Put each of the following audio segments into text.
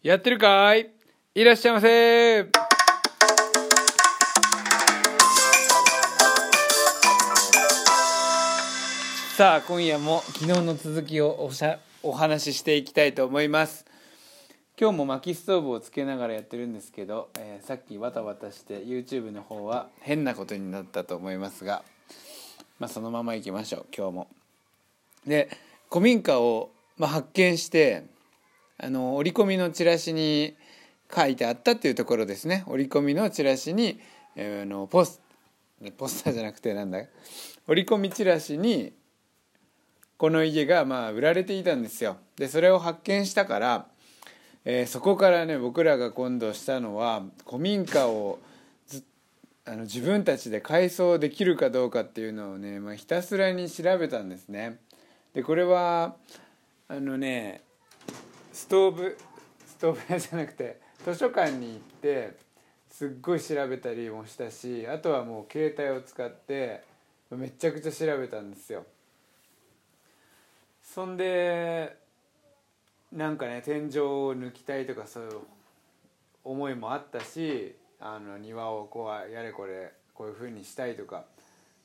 やってるかい？いらっしゃいませ。さあ今夜も昨日の続きをおしゃお話ししていきたいと思います。今日も薪ストーブをつけながらやってるんですけど、えーさっきわたわたして YouTube の方は変なことになったと思いますがまあそのままいきましょう今日も。で古民家を、まあ、発見してあの折り込みのチラシに書いてあったっていうところですね。折り込みのチラシに、えーあのポスポスターじゃなくてなんだ？折り込みチラシにこの家がまあ売られていたんですよ。でそれを発見したから、えーそこからね僕らが今度したのは古民家をあの自分たちで改装できるかどうかっていうのをね、まあ、ひたすらに調べたんですね。でこれはあのねストーブストーブ屋じゃなくて図書館に行ってすっごい調べたりもしたしあとはもう携帯を使ってめちゃくちゃ調べたんですよ。そんでなんかね天井を抜きたいとかそういう思いもあったしあの庭をこうやれこれこういう風にしたいとか。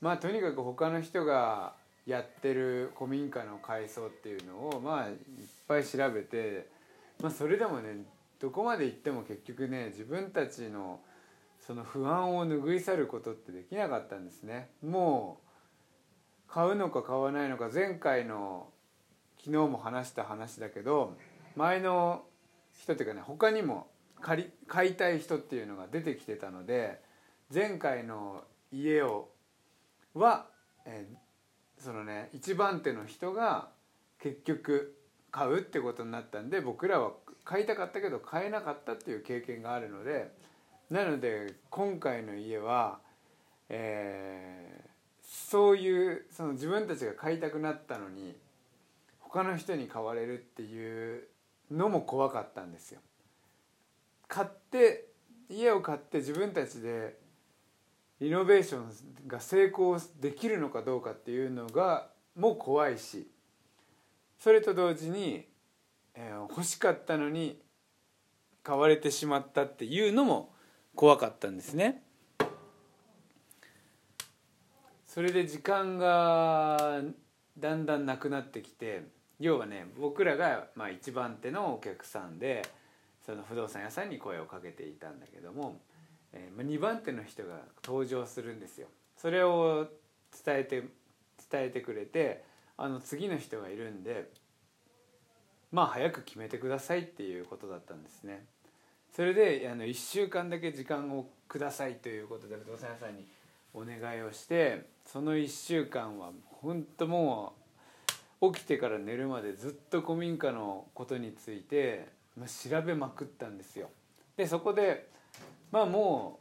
まあとにかく他の人がやってる古民家の改装っていうのをまあいっぱい調べて、まあ、それでもねどこまで行っても結局ね自分たちのその不安を拭い去ることってできなかったんですね。もう買うのか買わないのか前回の昨日も話した話だけど前の人っていうかね他にも借り買いたい人っていうのが出てきてたので前回の家をは、えそのね一番手の人が結局買うってことになったんで僕らは買いたかったけど買えなかったっていう経験があるのでなので今回の家は、えーそういうその自分たちが買いたくなったのに他の人に買われるっていうのも怖かったんですよ。買って家を買って自分たちでリノベーションが成功できるのかどうかっていうのがもう怖いしそれと同時に、えー欲しかったのに買われてしまったっていうのも怖かったんですね。それで時間がだんだんなくなってきて要はね僕らがまあ一番手のお客さんでその不動産屋さんに声をかけていたんだけども、えーまあ、2番手の人が登場するんですよ。それを伝えて伝えてくれてあの次の人がいるんでまあ早く決めてくださいっていうことだったんですね。それであの1週間だけ時間をくださいということで不動産屋さんにお願いをしてその1週間は本当もう起きてから寝るまでずっと古民家のことについて、調べまくったんですよ。でそこでまあも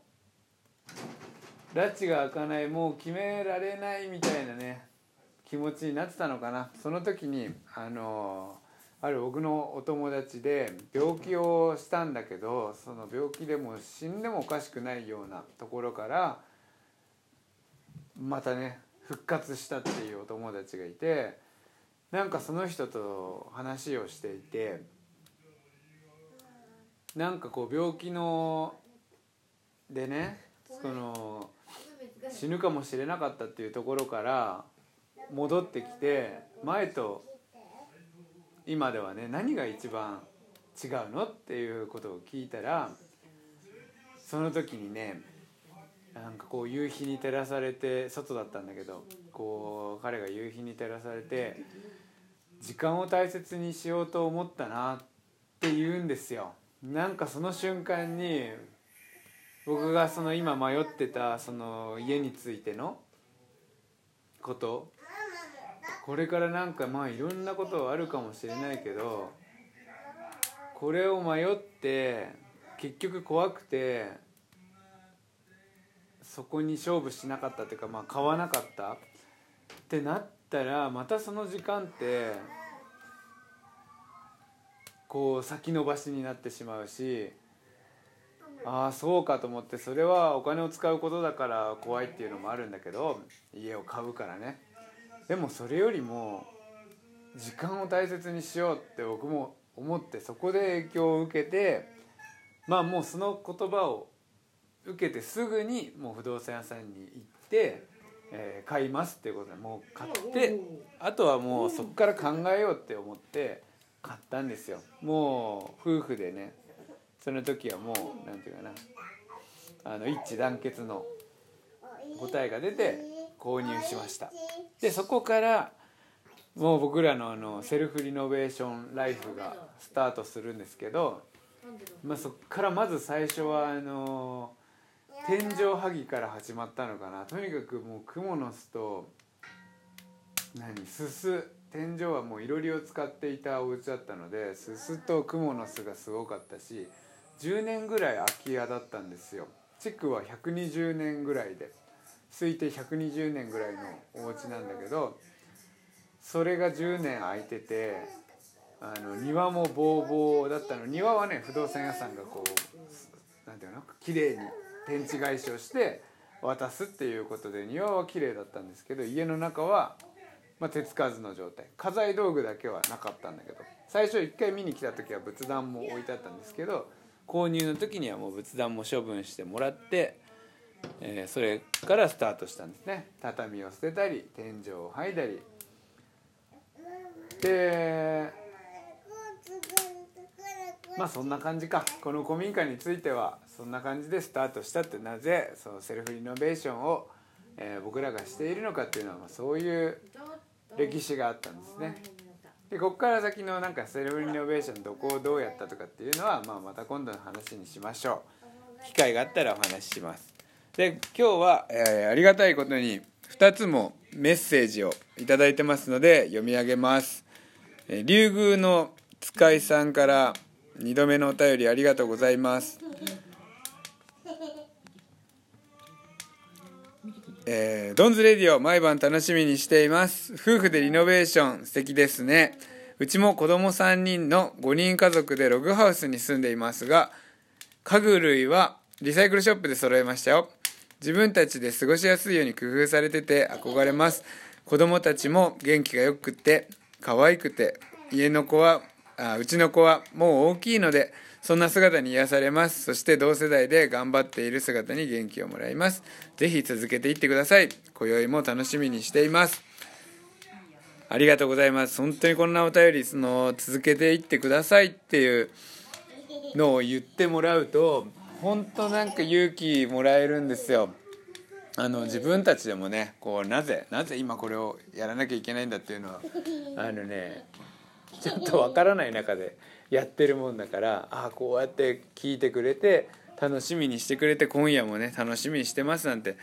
う拉致が開かないもう決められないみたいなね気持ちになってたのかな。その時にあのある僕のお友達で病気をしたんだけどその病気でも死んでもおかしくないようなところからまたね復活したっていうお友達がいてなんかその人と話をしていてなんかこう病気のでねその死ぬかもしれなかったっていうところから戻ってきて前と今ではね何が一番違うのっていうことを聞いたらその時にねなんかこう夕日に照らされて外だったんだけどこう彼が夕日に照らされて時間を大切にしようと思ったなって言うんですよ。なんかその瞬間に僕がその今迷ってたその家についてのことこれからなんかまあいろんなことあるかもしれないけどこれを迷って結局怖くてそこに勝負しなかったっていうかまあ買わなかったってなったらまたその時間ってこう先延ばしになってしまうしああそうかと思ってそれはお金を使うことだから怖いっていうのもあるんだけど家を買うからね。でもそれよりも時間を大切にしようって僕も思ってそこで影響を受けてまあもうその言葉を受けてすぐにもう不動産屋さんに行って、えー、買いますっていうことでもう買ってあとはもうそこから考えようって思って買ったんですよ。もう夫婦でねその時はもう何て言うかなあの一致団結の答えが出て購入しました。でそこからもう僕らのあのセルフリノベーションライフがスタートするんですけど、まあ、そこからまず最初はあの天井剥ぎから始まったのかな。とにかくもうクモの巣と何すす天井はもういろりを使っていたお家だったのですすとクモの巣がすごかったし10年ぐらい空き家だったんですよ。築は120年ぐらいで。推定120年ぐらいのお家なんだけどそれが10年空いててあの庭もボーボーだったの。庭はね不動産屋さんがこうなんていうの？綺麗に天地返しをして渡すっていうことで庭は綺麗だったんですけど家の中は、まあ、手つかずの状態。家財道具だけはなかったんだけど最初一回見に来た時は仏壇も置いてあったんですけど購入の時にはもう仏壇も処分してもらって、えー、それからスタートしたんですね。畳を捨てたり天井を剥いだり。でまあそんな感じか。この古民家についてはそんな感じでスタートしたってなぜそのセルフリノベーションを、えー、僕らがしているのかっていうのはそういう歴史があったんですね。でここから先のなんかセルフリノベーションどこをどうやったとかっていうのは、まあ、また今度の話にしましょう。機会があったらお話しします。で今日は、えー、ありがたいことに2つもメッセージを頂いてますので読み上げます。リュウグウノツカイさんから2度目のお便りありがとうございます。えー、ドンズレディオ毎晩楽しみにしています。夫婦でリノベーション素敵ですね。うちも子供3人の5人家族でログハウスに住んでいますが家具類はリサイクルショップで揃えましたよ。自分たちで過ごしやすいように工夫されてて憧れます。子供たちも元気がよくて可愛くて家の子はあうちの子はもう大きいのでそんな姿に癒されます。そして同世代で頑張っている姿に元気をもらいます。ぜひ続けていってください。今宵も楽しみにしています。ありがとうございます。本当にこんなお便りその続けていってくださいっていうのを言ってもらうと本当なんか勇気もらえるんですよ。あの自分たちでもねこうなぜなぜ今これをやらなきゃいけないんだっていうのはあのねちょっとわからない中でやってるもんだからああこうやって聞いてくれて楽しみにしてくれて今夜もね楽しみにしてますなんて。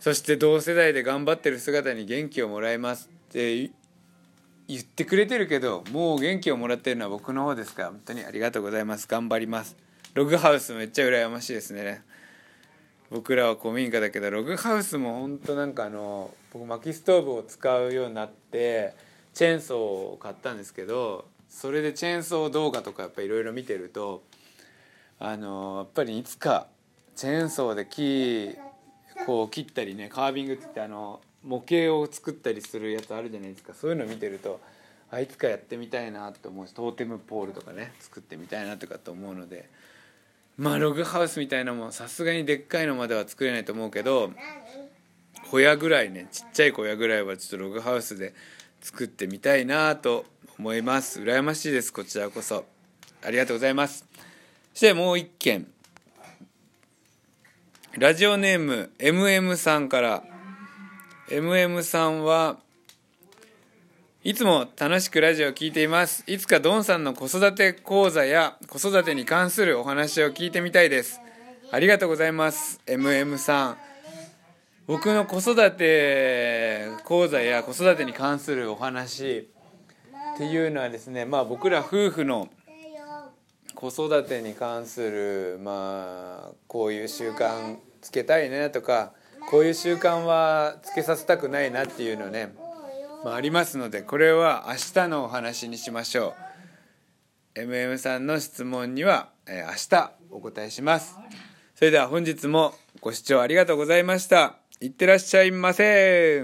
そして同世代で頑張ってる姿に元気をもらいますって言ってくれてるけどもう元気をもらってるのは僕の方ですから本当にありがとうございます。頑張ります。ログハウスめっちゃ羨ましいですね。僕らは古民家だけどログハウスも本当なんかあの僕薪ストーブを使うようになってチェーンソーを買ったんですけどそれでチェーンソー動画とかやっぱいろいろ見てるとあのやっぱりいつかチェーンソーで木こう切ったりねカービングってってあの模型を作ったりするやつあるじゃないですか。そういうの見てるとあいつかやってみたいなって思うしトーテムポールとかね作ってみたいなとかと思うのでまあログハウスみたいなもんさすがにでっかいのまでは作れないと思うけど小屋ぐらいねちっちゃい小屋ぐらいはちょっとログハウスで作ってみたいなと思います。羨ましいですこちらこそ。ありがとうございます。そしてもう一件。ラジオネーム MM さんから。MM さんはいつも楽しくラジオを聴いています。いつかドンさんの子育て講座や子育てに関するお話を聞いてみたいです。ありがとうございます。MM さん。僕の子育て講座や子育てに関するお話っていうのはですねまあ僕ら夫婦の子育てに関するまあこういう習慣つけたいねとかこういう習慣はつけさせたくないなっていうのね、まあ、ありますのでこれは明日のお話にしましょう。MM さんの質問には、えー、明日お答えします。それでは本日もご視聴ありがとうございました。いってらっしゃいませ。